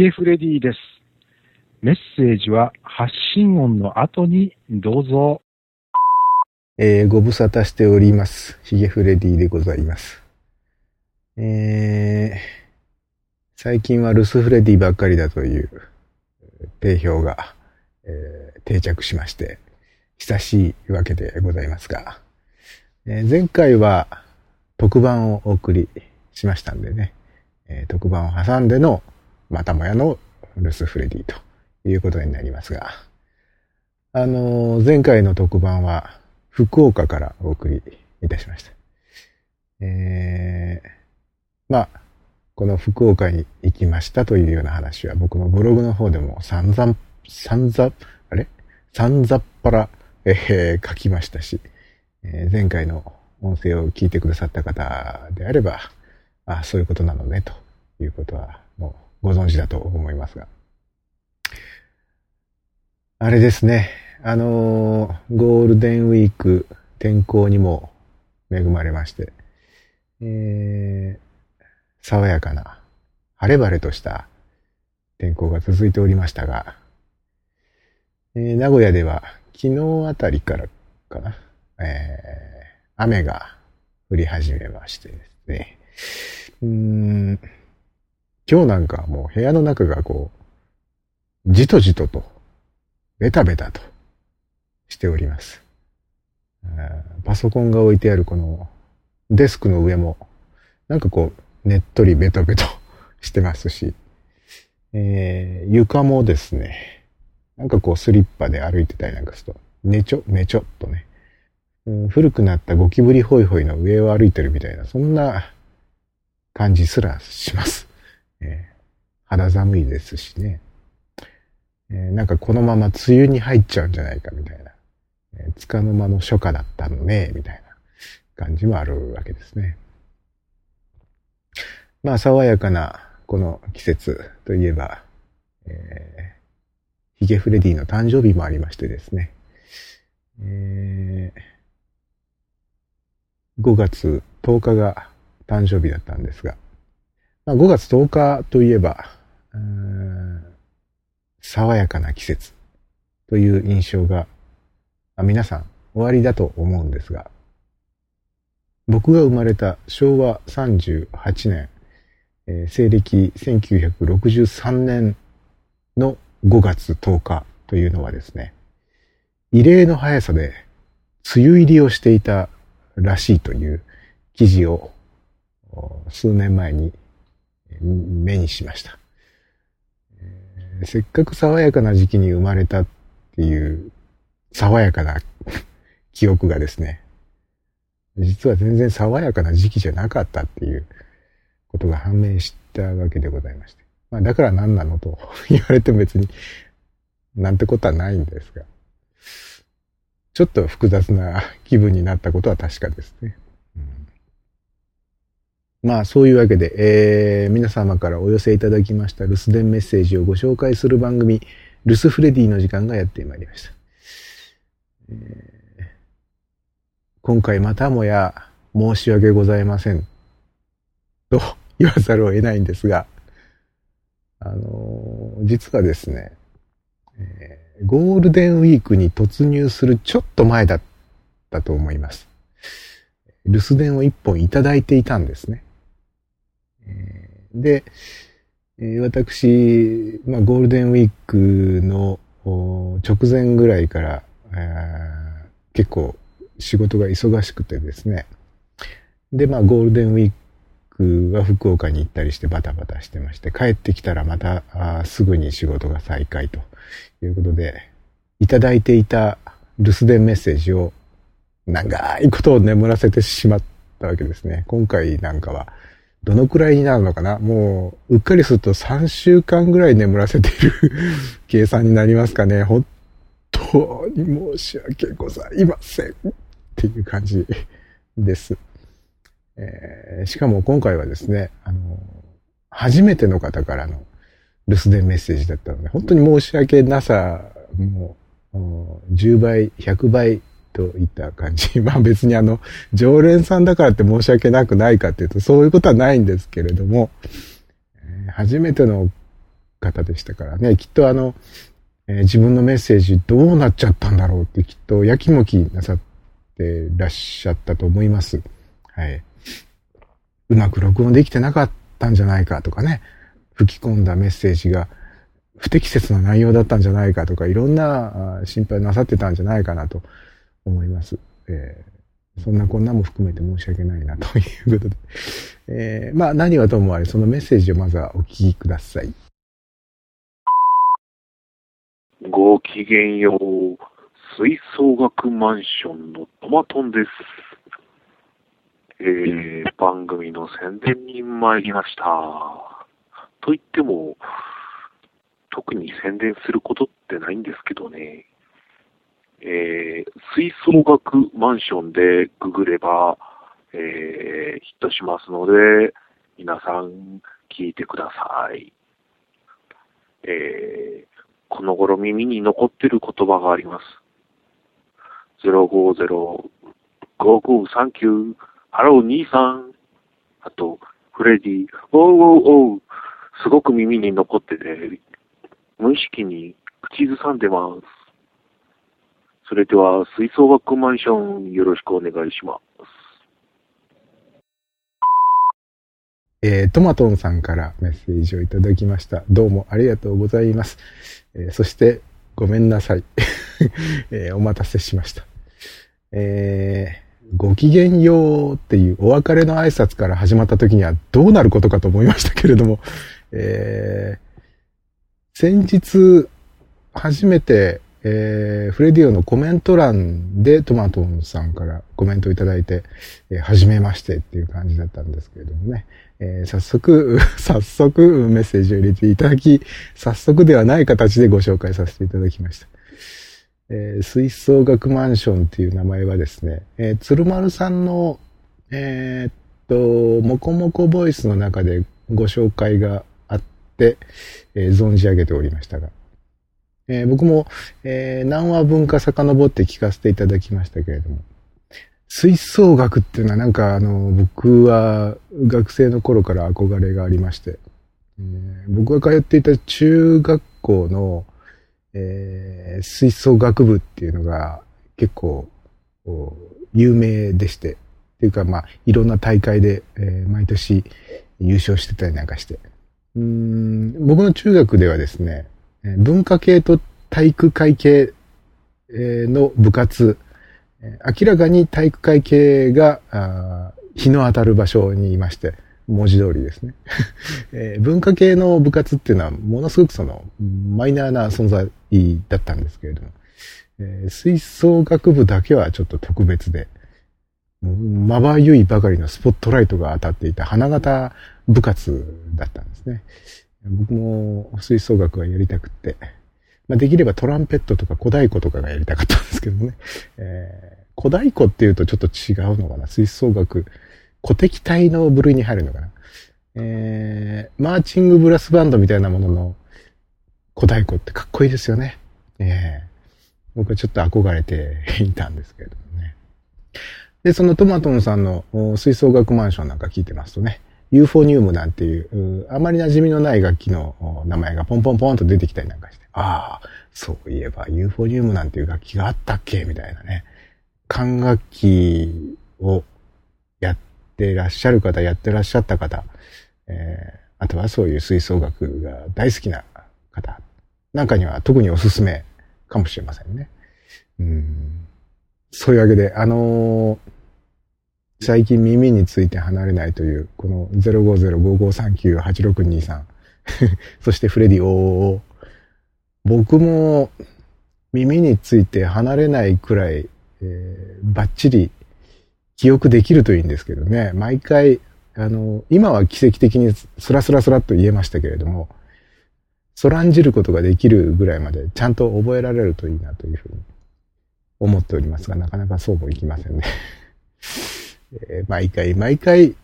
ゲフレディです。メッセージは発信音の後にどうぞ。えー、ご無沙汰しております。ヒゲフレディでございます。えー、最近はルスフレディばっかりだという定評が、えー、定着しまして、久しいわけでございますが、えー、前回は特番をお送りしましたんでね、えー、特番を挟んでのまたもやのルスフレディということになりますが、あの、前回の特番は福岡からお送りいたしました。えー、まあ、この福岡に行きましたというような話は僕のブログの方でも散々、散々、あれ？散々っぱら、えー、書きましたし、えー、前回の音声を聞いてくださった方であれば、あそういうことなのね、ということはご存知だと思いますが。あれですね、あのー、ゴールデンウィーク天候にも恵まれまして、えー、爽やかな、晴れ晴れとした天候が続いておりましたが、えー、名古屋では昨日あたりからかな、えー、雨が降り始めましてですね、うーん。今日なんかもう部屋の中がこう、じとじとと、ベタベタとしております。パソコンが置いてあるこのデスクの上も、なんかこう、ねっとりベトベト してますし、えー、床もですね、なんかこうスリッパで歩いてたりなんかすると、ねちょ、ねちょっとね、うん、古くなったゴキブリホイホイの上を歩いてるみたいな、そんな感じすらします。えー、肌寒いですしね、えー、なんかこのまま梅雨に入っちゃうんじゃないかみたいな、えー、つかの間の初夏だったのね、みたいな感じもあるわけですね。まあ、爽やかなこの季節といえば、えー、ヒゲフレディの誕生日もありましてですね、えー、5月10日が誕生日だったんですが、まあ、5月10日といえば、爽やかな季節という印象が、あ皆さん終わりだと思うんですが、僕が生まれた昭和38年えー、西暦1963年の5月10日というのはですね、異例の速さで梅雨入りをしていたらしいという記事を数年前に目にしました。えー、せっかく爽やかな時期に生まれたっていう爽やかな 記憶がですね、実は全然爽やかな時期じゃなかったっていうことが判明したわけでございまして。まあ、だから何なのと 言われても別に、なんてことはないんですが、ちょっと複雑な気分になったことは確かですね。まあ、そういうわけで、えー、皆様からお寄せいただきました留守電メッセージをご紹介する番組、留守フレディの時間がやってまいりました。えー、今回またもや申し訳ございません。と言わざるを得ないんですが、あのー、実はですね、えー、ゴールデンウィークに突入するちょっと前だったと思います。留守電を一本いただいていたんですね。で、私、まあ、ゴールデンウィークの直前ぐらいから、結構仕事が忙しくてですね。で、まあ、ゴールデンウィークは福岡に行ったりしてバタバタしてまして、帰ってきたらまたすぐに仕事が再開ということで、いただいていた留守電メッセージを長いことを眠らせてしまったわけですね。今回なんかは、どのくらいになるのかな？もう、うっかりすると3週間ぐらい眠らせている計算になりますかね。本当に申し訳ございません。っていう感じです。えー、しかも今回はですね、あの、初めての方からの留守電メッセージだったので、本当に申し訳なさ、もう、10倍、100倍といった感じ。まあ別にあの、常連さんだからって申し訳なくないかっていうと、そういうことはないんですけれども、えー、初めての方でしたからね、きっとあの、えー、自分のメッセージどうなっちゃったんだろうってきっとやきもきなさってらっしゃったと思います。はい。うまく録音できてなかったんじゃないかとかね、吹き込んだメッセージが不適切な内容だったんじゃないかとか、いろんな心配なさってたんじゃないかなと思います。えー、そんなこんなも含めて申し訳ないなということで。えー、まあ何はともあれ、そのメッセージをまずはお聞きください。ごきげんよう。吹奏楽マンションのトマトンです。えー、番組の宣伝に参りました。と言っても、特に宣伝することってないんですけどね。えー、吹奏楽マンションでググれば、えー、ヒットしますので、皆さん聞いてください。えー、この頃耳に残ってる言葉があります。050-5539ハロー兄さん。あと、フレディ、おうおうおう、すごく耳に残ってて、無意識に口ずさんでます。それでは、吹奏楽マンションよろしくお願いします。えー、トマトンさんからメッセージをいただきました。どうもありがとうございます。えー、そして、ごめんなさい。えー、お待たせしました。えー、ごきげんようっていうお別れの挨拶から始まった時にはどうなることかと思いましたけれども、えー、先日、初めて、えー、フレディオのコメント欄でトマトンさんからコメントをいただいて、えー、初めましてっていう感じだったんですけれどもね、えー、早速、早速メッセージを入れていただき、早速ではない形でご紹介させていただきました。えー、吹奏楽マンションっていう名前はですね、えー、鶴丸さんの、えー、っと、もこもこボイスの中でご紹介があって、えー、存じ上げておりましたが、えー、僕も、えー、何話分か遡って聞かせていただきましたけれども、吹奏楽っていうのはなんかあの、僕は学生の頃から憧れがありまして、えー、僕が通っていた中学校の、えー、吹奏楽部っていうのが結構有名でして、っていうかまあいろんな大会で、えー、毎年優勝してたりなんかして。うん僕の中学ではですね、文化系と体育会系の部活、明らかに体育会系が日の当たる場所にいまして、文字通りですね、文化系の部活っていうのはものすごくそのマイナーな存在だったんですけれども、吹奏楽部だけはちょっと特別で、まばゆいばかりのスポットライトが当たっていた花形部活だったんですね。僕も吹奏楽はやりたくって、まあ、できればトランペットとか小太鼓とかがやりたかったんですけどね。えー、小太鼓っていうとちょっと違うのかな吹奏楽、古敵隊の部類に入るのかなえー、マーチングブラスバンドみたいなものの小太鼓ってかっこいいですよね。えー、僕はちょっと憧れていたんですけれどもね。で、そのトマトンさんの吹奏楽マンションなんか聞いてますとね、ユーフォニウムなんていう、あまり馴染みのない楽器の名前がポンポンポンと出てきたりなんかして、ああ、そういえばユーフォニウムなんていう楽器があったっけみたいなね。管楽器をやってらっしゃる方、やってらっしゃった方、えー、あとはそういう吹奏楽が大好きな方なんかには特におすすめかもしれませんね。うん。そういうわけで、あのー最近耳について離れないという、この050-5539-8623 そしてフレディ OOO。僕も耳について離れないくらい、バッチリ記憶できるといいんですけどね。毎回、あの、今は奇跡的にスラスラスラっと言えましたけれども、そらんじることができるぐらいまでちゃんと覚えられるといいなというふうに思っておりますが、なかなかそうもいきませんね。えー、毎回毎回、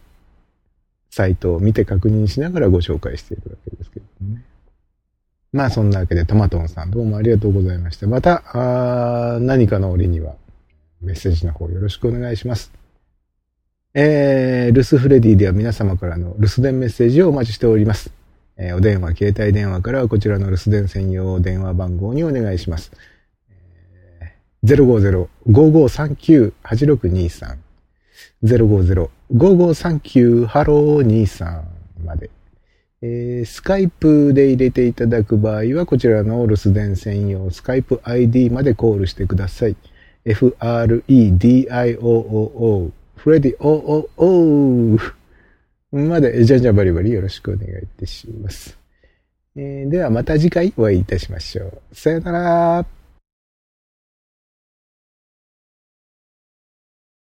サイトを見て確認しながらご紹介しているわけですけどね。まあそんなわけでトマトンさんどうもありがとうございました。また、あ何かの折にはメッセージの方よろしくお願いします。えー、ルスフレディでは皆様からの留守電メッセージをお待ちしております。えーお電話、携帯電話からはこちらの留守電専用電話番号にお願いします。えー050-5539-8623 050-5539ハロー23まで。えースカイプで入れていただく場合は、こちらの留守電専用スカイプ ID までコールしてください。f-r-e-d-i-o-o-o フレディ o-o-o まで、じゃんじゃんバリバリよろしくお願いいたします。えーではまた次回お会いいたしましょう。さよなら。